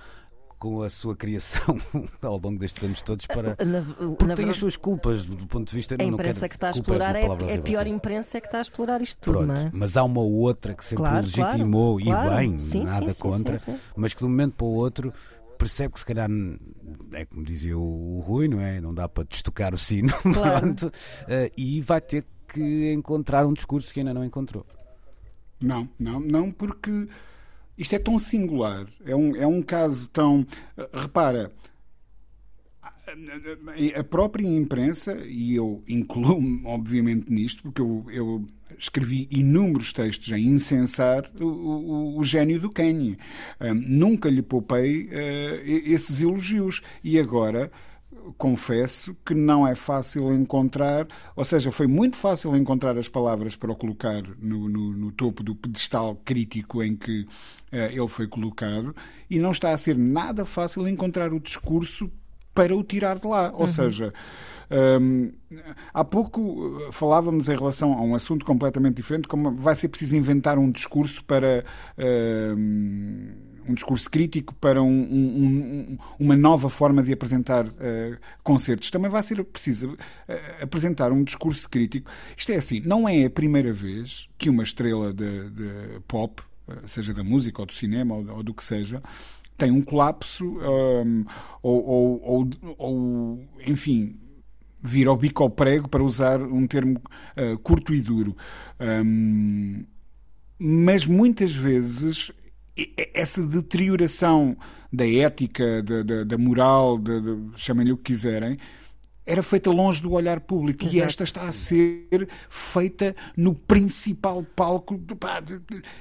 com a sua criação ao longo destes anos todos para na, porque na tem as suas culpas do ponto de vista a imprensa que está a explorar é, é a pior imprensa é que está a explorar isto tudo Pronto, não é? mas há uma outra que sempre claro, legitimou claro, e bem sim, nada sim, contra sim, mas que de um momento para o outro percebe que se calhar é como dizia o Rui não é? Não dá para destocar o sino claro. Pronto, uh, e vai ter que encontrar um discurso que ainda não encontrou. Não não não porque isto é tão singular, é um, é um caso tão. Repara, a própria imprensa, e eu incluo-me obviamente nisto, porque eu, eu, escrevi inúmeros textos a incensar o, o, o gênio do Kanye. Um, nunca lhe poupei uh, esses elogios. E agora confesso que não é fácil encontrar, ou seja, foi muito fácil encontrar as palavras para o colocar no, no, no topo do pedestal crítico em que uh, ele foi colocado, e não está a ser nada fácil encontrar o discurso para o tirar de lá. Ou uhum. seja, um, há pouco eh, falávamos em relação a um assunto completamente diferente, como vai ser preciso inventar um discurso para. Um, um discurso crítico para um, um, uma nova forma de apresentar uh, concertos. Também vai ser preciso uh, apresentar um discurso crítico. Isto é assim, não é a primeira vez que uma estrela de, de pop, uh, seja da música ou do cinema ou, ou, do que seja, tem um colapso um, ou, ou, ou, ou, enfim, vir ao bico ao prego, para usar um termo curto e duro. Um, mas muitas vezes essa deterioração da ética, da, da, da moral, chamem-lhe o que quiserem, era feita longe do olhar público Exato. e esta está a ser feita no principal palco.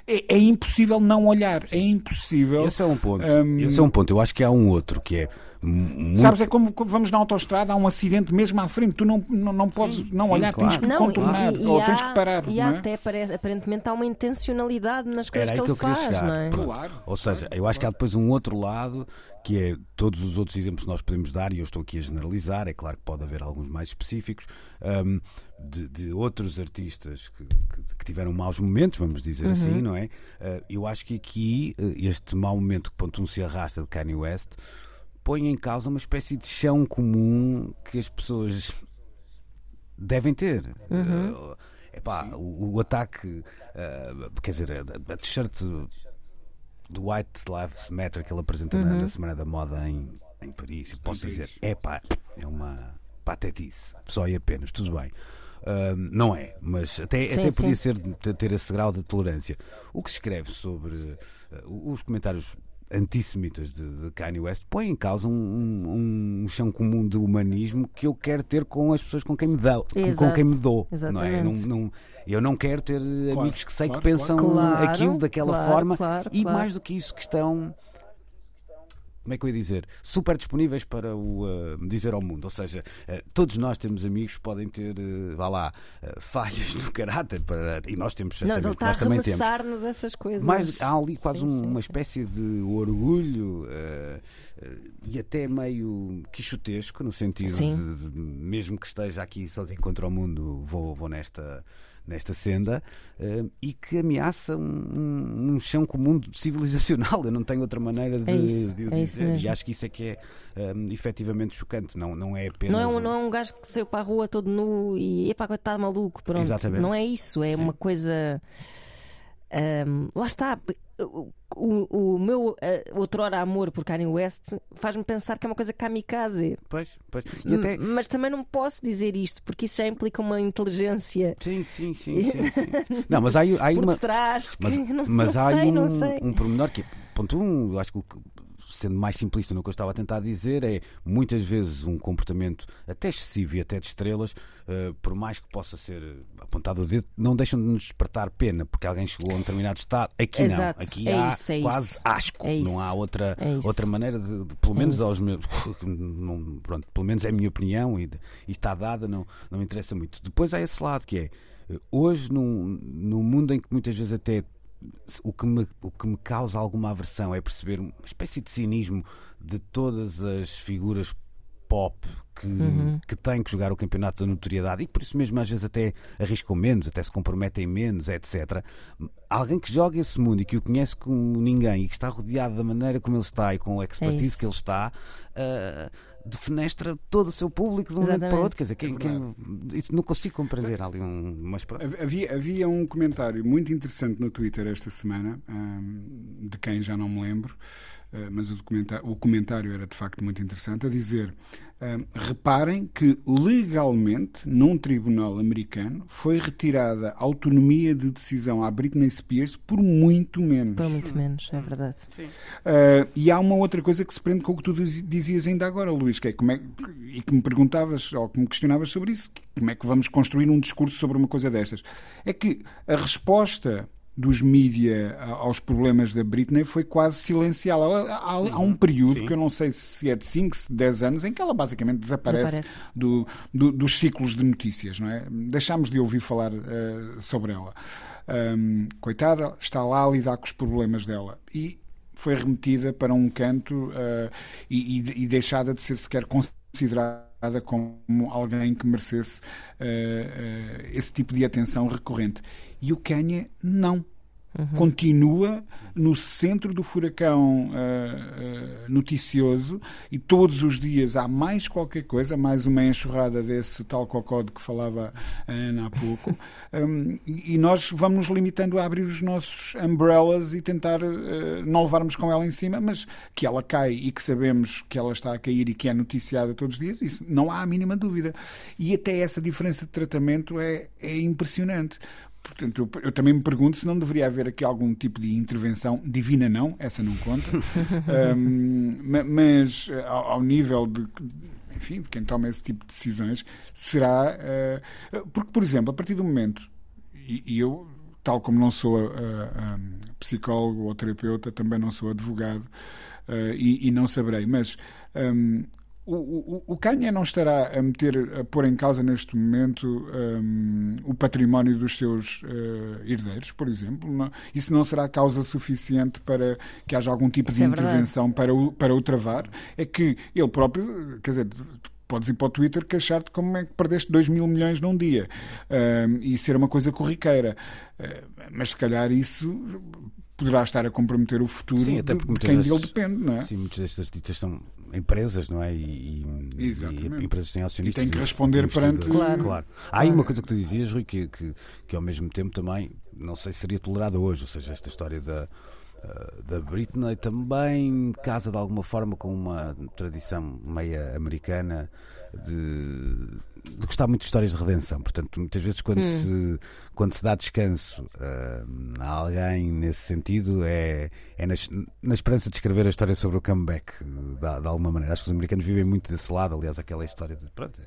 É, é impossível não olhar, é impossível. Esse é um ponto. Um... Esse é um ponto. Eu acho que há um outro que é muito... Sabes, é como vamos na autostrada, há um acidente mesmo à frente, tu não, não, não podes sim, não sim, olhar, claro. tens que não, contornar e, e ou há, tens que parar. E é? até aparentemente há uma intencionalidade nas coisas Era que ele que faz, chegar. não é? Claro. Ou seja, eu acho que há depois um outro lado que é todos os outros exemplos que nós podemos dar, e eu estou aqui a generalizar, é claro que pode haver alguns mais específicos, um, de, de, outros artistas que, que, que, tiveram maus momentos, vamos dizer assim, uhum. assim, não é? Uh, eu acho que aqui, uh, este mau momento que ponto um se arrasta de Kanye West, põe em causa uma espécie de chão comum que as pessoas devem ter. Uhum. Uh, epá, o, o, ataque, uh, quer dizer, a, a t-shirt do White Lives Matter que ele apresenta uhum. na, na, Semana da Moda em, em Paris, posso dizer, epá, é uma patetice, só e apenas, tudo bem. Uh, não é, mas até, sim, até podia sim. ser ter esse grau de tolerância. O que se escreve sobre uh, os comentários antissemitas de, de Kanye West põem em causa um, um, um, chão comum de humanismo que eu quero ter com as pessoas com quem me dou, com quem me dou não é? Não, não, eu não quero ter claro, amigos que sei claro, que pensam claro, aquilo daquela forma e mais do que isso que estão como é que eu ia dizer, super disponíveis para o uh, dizer ao mundo. Ou seja, uh, todos nós temos amigos que podem ter, uh, vá lá, falhas no caráter, para, e nós temos certamente. Não, ele está nós a também temos. essas coisas. Mas há ali quase sim, um, sim, uma sim. espécie de orgulho e até meio quixotesco, no sentido de, de, mesmo que esteja aqui sozinho contra o mundo, vou, vou nesta nesta senda uh, e que ameaça um, um, chão comum civilizacional. Eu não tenho outra maneira de, é isso, de é dizer. E acho que isso é que é um, efetivamente chocante. Não, não é apenas. Não é, um, não é um gajo que saiu para a rua todo nu e epá, está maluco. Pronto. Exatamente. Não é isso. É Sim. uma coisa. Um, lá está. O, o meu uh, outrora amor por Kanye West faz-me pensar que é uma coisa kamikaze. Pois, pois. Até... Mas também não posso dizer isto, porque isso já implica uma inteligência. Sim, sim, sim. sim, sim. não, mas há, há por uma. Trás, mas, não, mas não há sei, um, não sei. um pormenor que, ponto um, eu acho que sendo mais simplista no que eu estava a tentar dizer, é muitas vezes um comportamento até excessivo e até de estrelas, uh, por mais que possa ser apontado o dedo, não deixam de nos despertar pena, porque alguém chegou a um determinado estado. Aqui Exato. não, aqui é há isso, é quase isso. asco, é não há outra, é outra maneira de, de pelo menos aos meus. Não, pronto, pelo menos é a minha opinião e, e está dada, não, não interessa muito. Depois há esse lado que é. Eh, hoje, num, num mundo em que muitas vezes até o que, me, o que me causa alguma aversão é perceber uma espécie de cinismo de todas as figuras pop que, uhum. que têm que jogar o campeonato da notoriedade e por isso mesmo às vezes até arriscam menos, até se comprometem menos, etc. Alguém que joga esse mundo e que o conhece como ninguém e que está rodeado da maneira como ele está e com a expertise é que ele está. Uh, defenestra todo o seu público de um momento para o outro. Quer dizer, quem, quem, não consigo compreender ali um. Mas... Havia, havia um comentário muito interessante no Twitter esta semana, um, de quem já não me lembro, mas o, o comentário era de facto muito interessante, a dizer reparem que legalmente, num tribunal americano, foi retirada a autonomia de decisão à Britney Spears por muito menos. Por muito menos, é verdade. Uh, e há uma outra coisa que se prende com o que tu dizias ainda agora, Luís, que é como é, e que me perguntavas ou que me questionavas sobre isso, como é que vamos construir um discurso sobre uma coisa destas? É que a resposta dos mídia aos problemas da Britney foi quase silenciá-la. Há, há, um período, Sim. que eu não sei se é de 5, 10 anos, em que ela basicamente desaparece, desaparece. Do, do, dos ciclos de notícias. Não é? Deixámos de ouvir falar uh, sobre ela. Um, coitada, está lá a lidar com os problemas dela. E foi remetida para um canto uh, e, e, deixada de ser sequer considerada como alguém que merecesse uh, uh, esse tipo de atenção recorrente. E o Kanye não. Uhum. Continua no centro do furacão uh, uh, noticioso e todos os dias há mais qualquer coisa, mais uma enxurrada desse tal cocó de que falava a Ana há pouco. Um, e nós vamos nos limitando a abrir os nossos umbrellas e tentar uh, não levarmos com ela em cima, mas que ela cai e que sabemos que ela está a cair e que é noticiada todos os dias, isso não há a mínima dúvida. E até essa diferença de tratamento é, é impressionante Portanto, eu, eu, também me pergunto se não deveria haver aqui algum tipo de intervenção divina, não, essa não conta, um, mas eh, ao, ao, nível de, enfim, de quem toma esse tipo de decisões, será. Uh, porque, por exemplo, a partir do momento, e, e eu, tal como não sou uh, um, psicólogo ou terapeuta, também não sou advogado uh, e, e, não saberei, mas. Um, o, o, o Kanye não estará a meter, a pôr em causa neste momento um, o património dos seus uh, herdeiros, por exemplo. Não, isso não será causa suficiente para que haja algum tipo isso de é intervenção para o, para o travar. É que ele próprio, quer dizer, podes ir para o Twitter queixar-te como é que perdeste 2 mil milhões num dia um, e ser uma coisa corriqueira. Uh, mas se calhar isso poderá estar a comprometer o futuro Sim, de, de quem dele depende, não é? Sim, muitas destas ditas são empresas, não é? E, e, e empresas têm acionistas. E têm que responder perante. Claro. claro. Há aí uma coisa que tu dizias, Rui, que, que, que ao mesmo tempo também, não sei se seria tolerada hoje, ou seja, esta história da eh, da Britney também casa de alguma forma com uma tradição meia americana de de gostar muito de histórias de redenção. Portanto, muitas vezes quando, hum. se, quando se dá descanso uh, a alguém nesse sentido, é, é na, na, esperança de escrever a história sobre o comeback, de, de, alguma maneira. Acho que os americanos vivem muito desse lado, aliás, aquela história de. Pronto,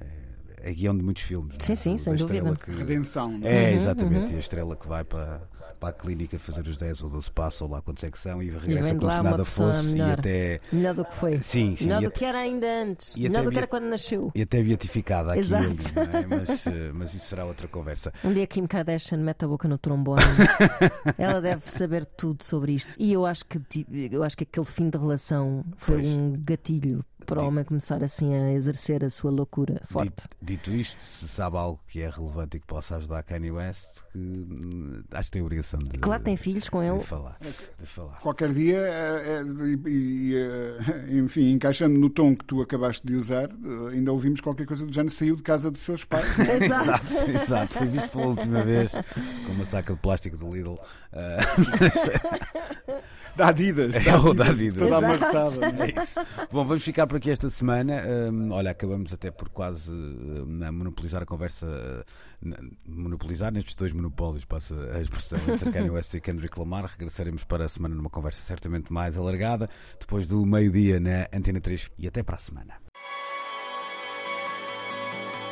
é, é, é guião de muitos filmes. Sim, é? sim, sem dúvida. Que, Redenção. Não é? é, exatamente. Uhum. E a estrela que vai para para a clínica fazer os 10 ou 12 passos ou lá quantos é que são e regressa e como se nada fosse melhor, e até. Melhor do que foi. Sim, sim. Melhor do que era ainda antes. Melhor do que era quando nasceu. E até beatificada aqui Exato. ali, é? mas, eh, mas isso será outra conversa. Um dia Kim Kardashian mete a boca no trombone. Ela deve saber tudo sobre isto. E eu acho que, eu acho que aquele fim de relação foi pois. um gatilho para o homem começar assim a exercer a sua loucura forte. Dito, dito, isto, se sabe algo que é relevante e que possa ajudar Kanye West, que, hum, acho que tem a obrigação de. Claro, tem filhos com ele. De falar, de falar. Qualquer dia, é, é, e, e, enfim, encaixando no tom que tu acabaste de usar, ainda ouvimos qualquer coisa do género saiu de casa dos seus pais. exato. exato, exato. Foi visto pela última vez com uma saca de plástico do Lidl. Uh, da Adidas. É o da Adidas. Toda amassada. É isso. Bom, vamos ficar por aqui esta semana. Um, olha, acabamos até por quase uh, monopolizar a conversa. Uh, monopolizar nestes dois monopólios, passa a expressão entre Kanye West e Kendrick Lamar. Regressaremos para a semana numa conversa certamente mais alargada, depois do meio-dia na Antena 3 e até para a semana.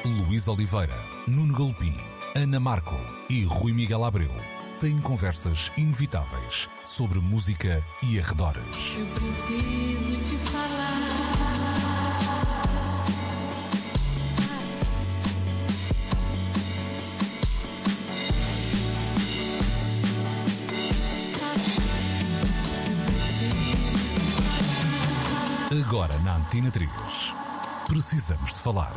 Luís Oliveira, Nuno Galpim, Ana Marco e Rui Miguel Abreu têm conversas inevitáveis sobre música e arredores. Eu preciso te falar. Agora na Antena 3. Precisamos de falar.